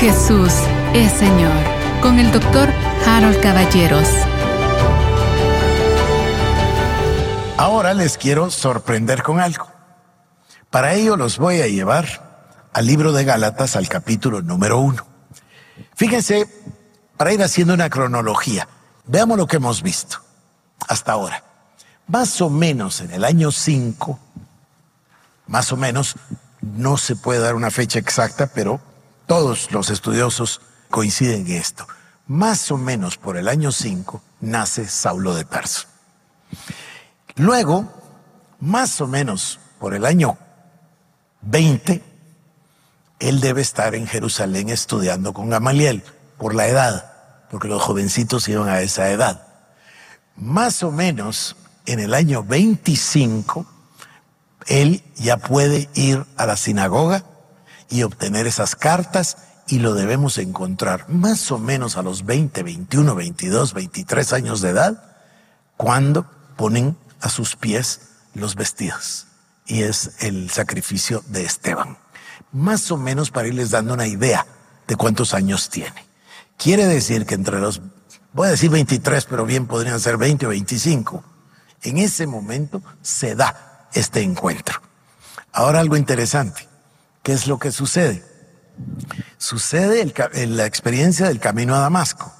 Jesús es Señor con el doctor Harold Caballeros. Ahora les quiero sorprender con algo. Para ello los voy a llevar al libro de Gálatas, al capítulo número uno. Fíjense, para ir haciendo una cronología, veamos lo que hemos visto hasta ahora. Más o menos en el año 5, más o menos, no se puede dar una fecha exacta, pero todos los estudiosos coinciden en esto. Más o menos por el año 5 nace Saulo de Tarso. Luego, más o menos por el año 20, él debe estar en Jerusalén estudiando con Gamaliel por la edad, porque los jovencitos iban a esa edad. Más o menos en el año 25, él ya puede ir a la sinagoga y obtener esas cartas y lo debemos encontrar más o menos a los 20, 21, 22, 23 años de edad, cuando ponen a sus pies los vestidos. Y es el sacrificio de Esteban. Más o menos para irles dando una idea de cuántos años tiene. Quiere decir que entre los, voy a decir 23, pero bien podrían ser 20 o 25. En ese momento se da este encuentro. Ahora algo interesante. ¿Qué es lo que sucede? Sucede la experiencia del camino a Damasco.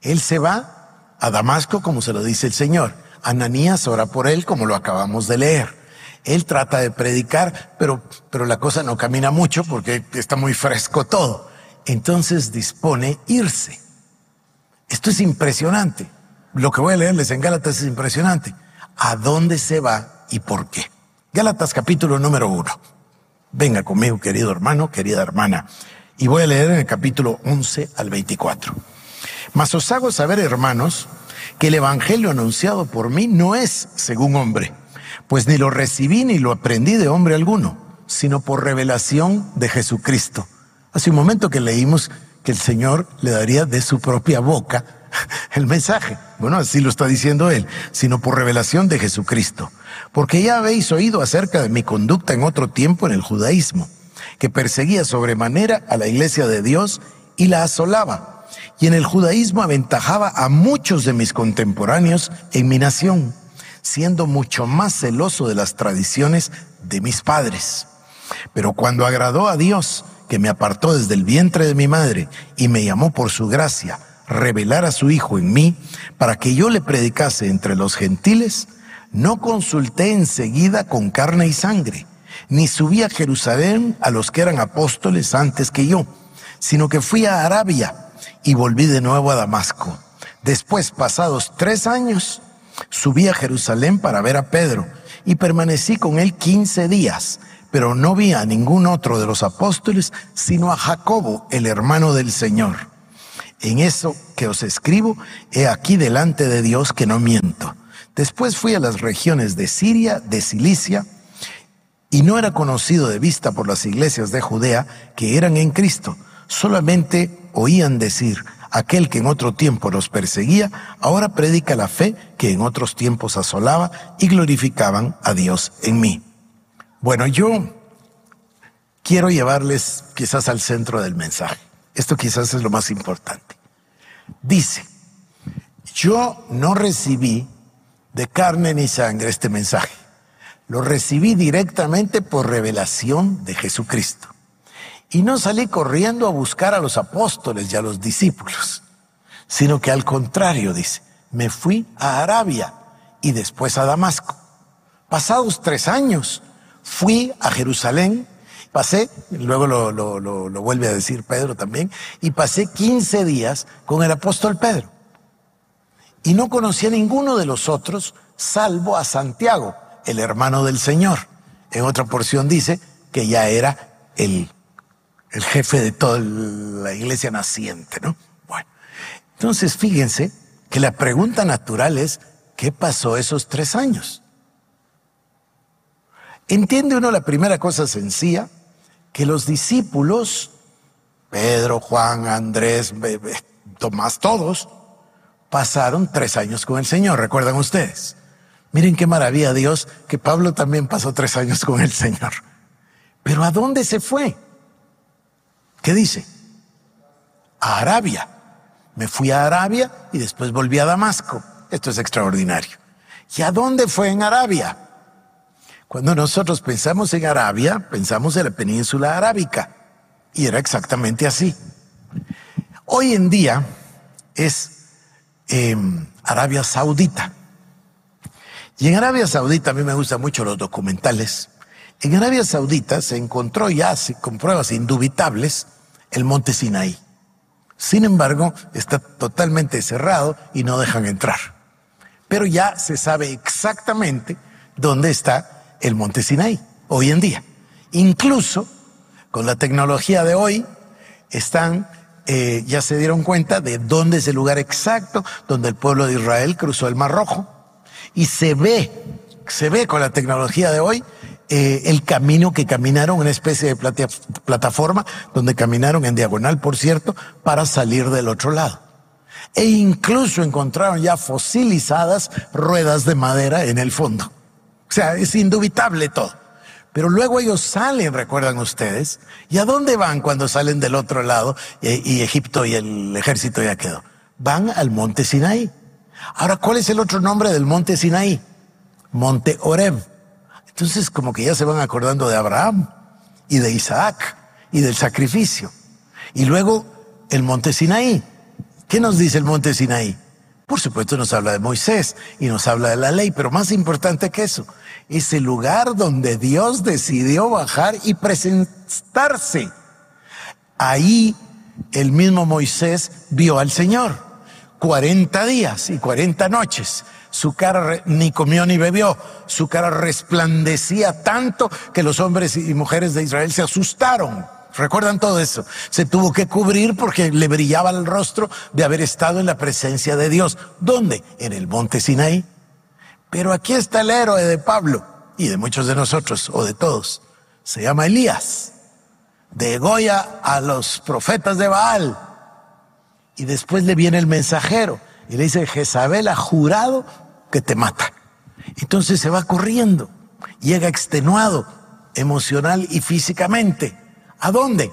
Él se va a Damasco como se lo dice el Señor. Ananías ora por él como lo acabamos de leer. Él trata de predicar, pero, pero la cosa no camina mucho porque está muy fresco todo. Entonces dispone irse. Esto es impresionante. Lo que voy a leerles en Gálatas es impresionante. ¿A dónde se va y por qué? Gálatas capítulo número uno. Venga conmigo, querido hermano, querida hermana. Y voy a leer en el capítulo 11 al 24. Mas os hago saber, hermanos, que el evangelio anunciado por mí no es según hombre, pues ni lo recibí ni lo aprendí de hombre alguno, sino por revelación de Jesucristo. Hace un momento que leímos que el Señor le daría de su propia boca el mensaje. Bueno, así lo está diciendo él, sino por revelación de Jesucristo. Porque ya habéis oído acerca de mi conducta en otro tiempo en el judaísmo, que perseguía sobremanera a la iglesia de Dios y la asolaba. Y en el judaísmo aventajaba a muchos de mis contemporáneos en mi nación, siendo mucho más celoso de las tradiciones de mis padres. Pero cuando agradó a Dios, que me apartó desde el vientre de mi madre y me llamó por su gracia, revelar a su Hijo en mí para que yo le predicase entre los gentiles, no consulté enseguida con carne y sangre, ni subí a Jerusalén a los que eran apóstoles antes que yo, sino que fui a Arabia y volví de nuevo a Damasco. Después, pasados tres años, subí a Jerusalén para ver a Pedro y permanecí con él quince días, pero no vi a ningún otro de los apóstoles, sino a Jacobo, el hermano del Señor. En eso que os escribo, he aquí delante de Dios que no miento. Después fui a las regiones de Siria, de Cilicia, y no era conocido de vista por las iglesias de Judea que eran en Cristo. Solamente oían decir, aquel que en otro tiempo los perseguía, ahora predica la fe que en otros tiempos asolaba y glorificaban a Dios en mí. Bueno, yo quiero llevarles quizás al centro del mensaje. Esto quizás es lo más importante. Dice, yo no recibí de carne ni sangre este mensaje. Lo recibí directamente por revelación de Jesucristo. Y no salí corriendo a buscar a los apóstoles y a los discípulos, sino que al contrario, dice, me fui a Arabia y después a Damasco. Pasados tres años, fui a Jerusalén Pasé, luego lo, lo, lo, vuelve a decir Pedro también, y pasé 15 días con el apóstol Pedro. Y no conocí a ninguno de los otros, salvo a Santiago, el hermano del Señor. En otra porción dice que ya era el, el jefe de toda la iglesia naciente, ¿no? Bueno, entonces fíjense que la pregunta natural es, ¿qué pasó esos tres años? ¿Entiende uno la primera cosa sencilla? que los discípulos, Pedro, Juan, Andrés, Tomás, todos, pasaron tres años con el Señor, ¿recuerdan ustedes? Miren qué maravilla Dios que Pablo también pasó tres años con el Señor. Pero ¿a dónde se fue? ¿Qué dice? a Arabia. Me fui a Arabia y después volví a Damasco. Esto es extraordinario. ¿Y a dónde fue en Arabia? Cuando nosotros pensamos en Arabia, pensamos en la península arábica. Y era exactamente así. Hoy en día es em, Arabia Saudita. Y en Arabia Saudita, a mí me gustan mucho los documentales. En Arabia Saudita se encontró ya con pruebas indubitables el monte Sinaí. Sin embargo, está totalmente cerrado y no dejan entrar. Pero ya se sabe exactamente dónde está el monte Sinaí hoy en día. Incluso con la tecnología de hoy están eh, ya se dieron cuenta de dónde es el lugar exacto donde el pueblo de Israel cruzó el Mar Rojo. Y se ve, se ve con la tecnología de hoy eh, el camino que caminaron, una especie de plataforma donde caminaron en diagonal, por cierto, para salir del otro lado. E incluso encontraron ya fosilizadas ruedas de madera en el fondo. O sea, es indubitable todo. Pero luego ellos salen, recuerdan ustedes, ¿y a dónde van cuando salen del otro lado y, Egipto y el ejército ya quedó? Van al monte Sinaí. Ahora, ¿cuál es el otro nombre del monte Sinaí? Monte Oreb. Entonces, como que ya se van acordando de Abraham y de Isaac y del sacrificio. Y luego el monte Sinaí. ¿Qué nos dice el monte Sinaí? Por supuesto nos habla de Moisés y nos habla de la ley, pero más importante que eso, es el lugar donde Dios decidió bajar y presentarse. Ahí el mismo Moisés vio al Señor. 40 días y 40 noches. Su cara ni comió ni bebió. Su cara resplandecía tanto que los hombres y mujeres de Israel se asustaron. ¿Recuerdan todo eso? Se tuvo que cubrir porque le brillaba el rostro de haber estado en la presencia de Dios. ¿Dónde? En el monte Sinaí. Pero aquí está el héroe de Pablo y de muchos de nosotros o de todos. Se llama Elías. De Goya a los profetas de Baal. Y después le viene el mensajero y le dice, Jezabel ha jurado que te mata. Entonces se va corriendo, llega extenuado emocional y físicamente. ¿A dónde?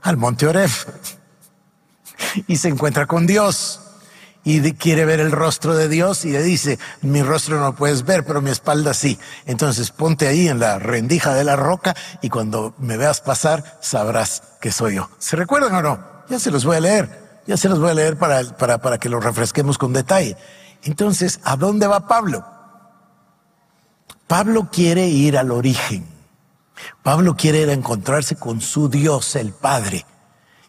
Al monte Oref. Y se encuentra con Dios y quiere ver el rostro de Dios y le dice, mi rostro no puedes ver, pero mi espalda sí. Entonces ponte ahí en la rendija de la roca y cuando me veas pasar sabrás que soy yo. ¿Se recuerdan o no? Ya se los voy a leer, ya se los voy a leer para, para, para que lo refresquemos con detalle. Entonces, ¿a dónde va Pablo? Pablo quiere ir al origen. Pablo quiere ir a encontrarse con su Dios, el Padre.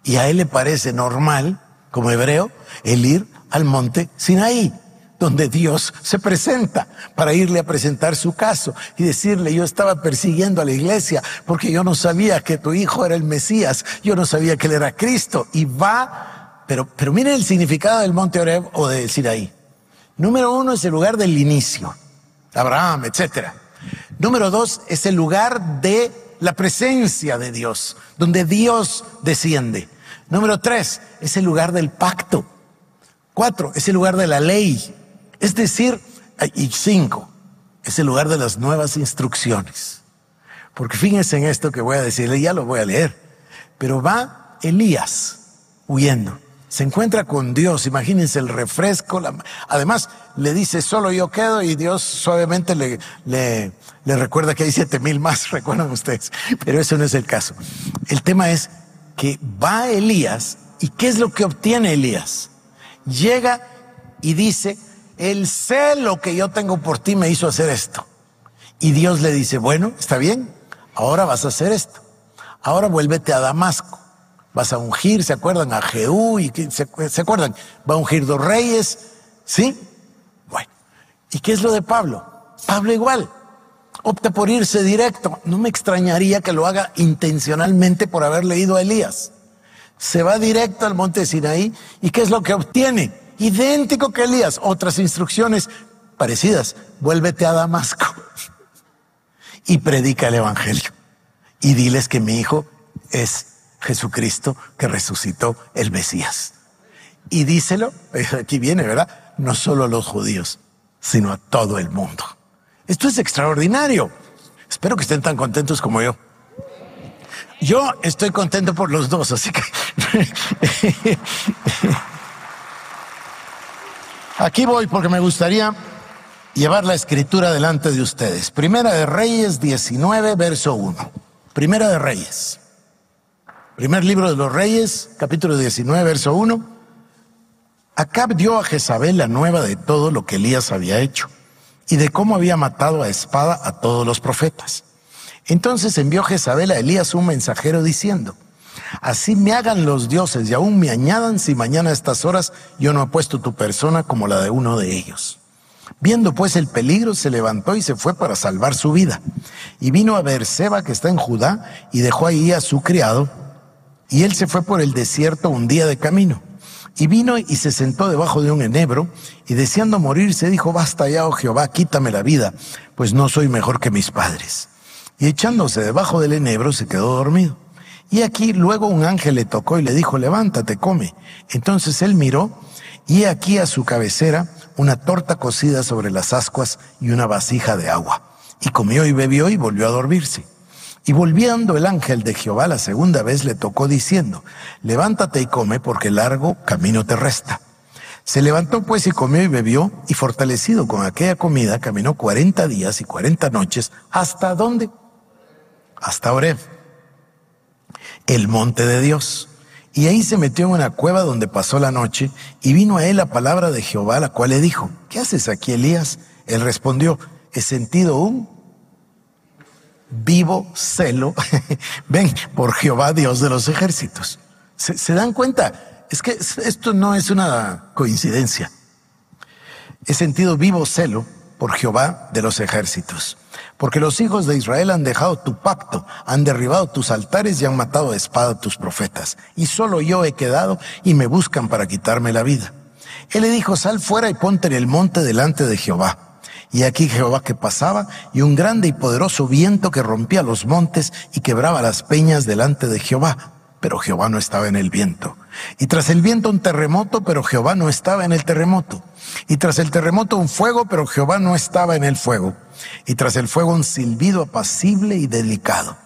Y a él le parece normal, como hebreo, el ir al monte Sinaí, donde Dios se presenta para irle a presentar su caso y decirle, yo estaba persiguiendo a la iglesia porque yo no sabía que tu hijo era el Mesías, yo no sabía que él era Cristo. Y va, pero, pero miren el significado del monte Oreb o de Sinaí. Número uno es el lugar del inicio, Abraham, etcétera. Número dos es el lugar de la presencia de Dios, donde Dios desciende. Número tres es el lugar del pacto. Cuatro, es el lugar de la ley. Es decir, y cinco, es el lugar de las nuevas instrucciones. Porque fíjense en esto que voy a decirle, ya lo voy a leer. Pero va Elías huyendo. Se encuentra con Dios, imagínense el refresco. además, le dice, solo yo quedo y Dios suavemente le, le, le recuerda que hay siete mil más, recuerdan ustedes. Pero eso no es el caso. El tema es que va Elías y ¿qué es lo que obtiene Elías? Llega y dice, el celo que yo tengo por ti me hizo hacer esto. Y Dios le dice, bueno, está bien, ahora vas a hacer esto. Ahora vuélvete a Damasco. Vas a ungir, ¿se acuerdan? A Jehú y se, ¿se acuerdan? Va a ungir dos reyes, ¿sí? Bueno. ¿Y qué es lo de Pablo? Pablo igual. Opta por irse directo. No me extrañaría que lo haga intencionalmente por haber leído a Elías se va directo al monte Sinaí y ¿qué es lo que obtiene? Idéntico que Elías, otras instrucciones parecidas. Vuélvete a Damasco y predica el Evangelio. Y diles que mi hijo es Jesucristo que resucitó el Mesías. Y díselo, aquí viene, ¿verdad? No solo a los judíos, sino a todo el mundo. Esto es extraordinario. Espero que estén tan contentos como yo. Yo estoy contento por los dos, así que... Aquí voy porque me gustaría llevar la escritura delante de ustedes. Primera de Reyes 19, verso 1. Primera de Reyes. Primer libro de los Reyes, capítulo 19, verso 1. Acab dio a Jezabel la nueva de todo lo que Elías había hecho y de cómo había matado a espada a todos los profetas. Entonces envió Jezabel a Elías un mensajero diciendo, Así me hagan los dioses y aún me añadan si mañana a estas horas yo no he puesto tu persona como la de uno de ellos. Viendo pues el peligro, se levantó y se fue para salvar su vida. Y vino a Beerseba, que está en Judá, y dejó ahí a su criado, y él se fue por el desierto un día de camino. Y vino y se sentó debajo de un enebro, y deseando morirse, dijo, basta ya, oh Jehová, quítame la vida, pues no soy mejor que mis padres y echándose debajo del enebro se quedó dormido. Y aquí luego un ángel le tocó y le dijo, levántate, come. Entonces él miró y aquí a su cabecera una torta cocida sobre las ascuas y una vasija de agua. Y comió y bebió y volvió a dormirse. Y volviendo el ángel de Jehová la segunda vez le tocó diciendo, levántate y come porque largo camino te resta. Se levantó pues y comió y bebió y fortalecido con aquella comida caminó cuarenta días y cuarenta noches hasta dónde? Hasta Oreb, el monte de Dios. Y ahí se metió en una cueva donde pasó la noche y vino a él la palabra de Jehová, la cual le dijo, ¿qué haces aquí, Elías? Él respondió, he sentido un vivo celo, ven, por Jehová, Dios de los ejércitos. ¿Se, ¿Se, dan cuenta? Es que esto no es una coincidencia. He sentido vivo celo por Jehová de los ejércitos. Porque los hijos de Israel han dejado tu pacto, han derribado tus altares y han matado a espada tus profetas. Y solo yo he quedado y me buscan para quitarme la vida. Él le dijo, sal fuera y ponte en el monte delante de Jehová. Y aquí Jehová que pasaba y un grande y poderoso viento que rompía los montes y quebraba las peñas delante de Jehová. Pero Jehová no estaba en el viento. Y tras el viento un terremoto, pero Jehová no estaba en el terremoto. Y tras el terremoto un fuego, pero Jehová no estaba en el fuego. Y tras el fuego un silbido apacible y delicado.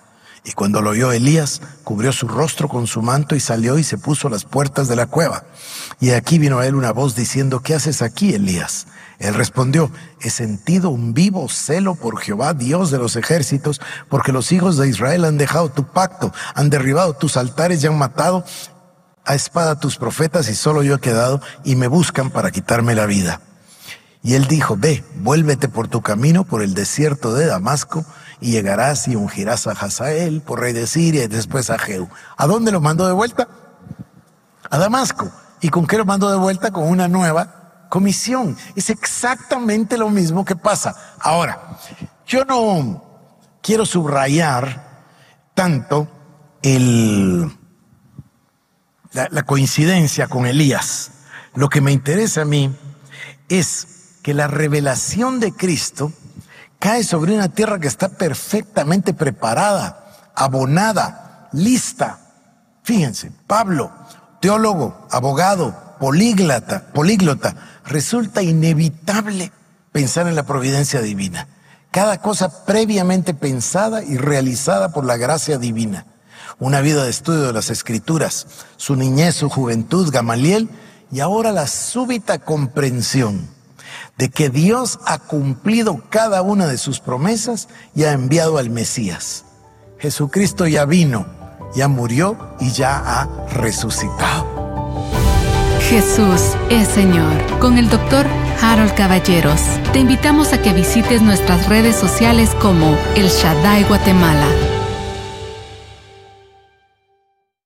Y cuando lo oyó Elías, cubrió su rostro con su manto y salió y se puso a las puertas de la cueva. Y aquí vino a él una voz diciendo, ¿qué haces aquí, Elías? Él respondió, he sentido un vivo celo por Jehová, Dios de los ejércitos, porque los hijos de Israel han dejado tu pacto, han derribado tus altares y han matado a espada tus profetas y solo yo he quedado y me buscan para quitarme la vida. Y él dijo, ve, vuélvete por tu camino por el desierto de Damasco y llegarás y ungirás a Hazael por rey de Siria y después a Jehú. ¿A dónde lo mandó de vuelta? A Damasco. ¿Y con qué lo mandó de vuelta? Con una nueva comisión. Es exactamente lo mismo que pasa. Ahora, yo no quiero subrayar tanto el la, coincidencia con Elías. Lo que me interesa a mí es que la revelación de Cristo cae sobre una tierra que está perfectamente preparada, abonada, lista. Fíjense, Pablo, teólogo, abogado, políglota, políglota, resulta inevitable pensar en la providencia divina. Cada cosa previamente pensada y realizada por la gracia divina una vida de estudio de las escrituras, su niñez, su juventud, Gamaliel, y ahora la súbita comprensión de que Dios ha cumplido cada una de sus promesas y ha enviado al Mesías. Jesucristo ya vino, ya murió y ya ha resucitado. Jesús es Señor. Con el doctor Harold Caballeros. Te invitamos a que visites nuestras redes sociales como El Shaddai Guatemala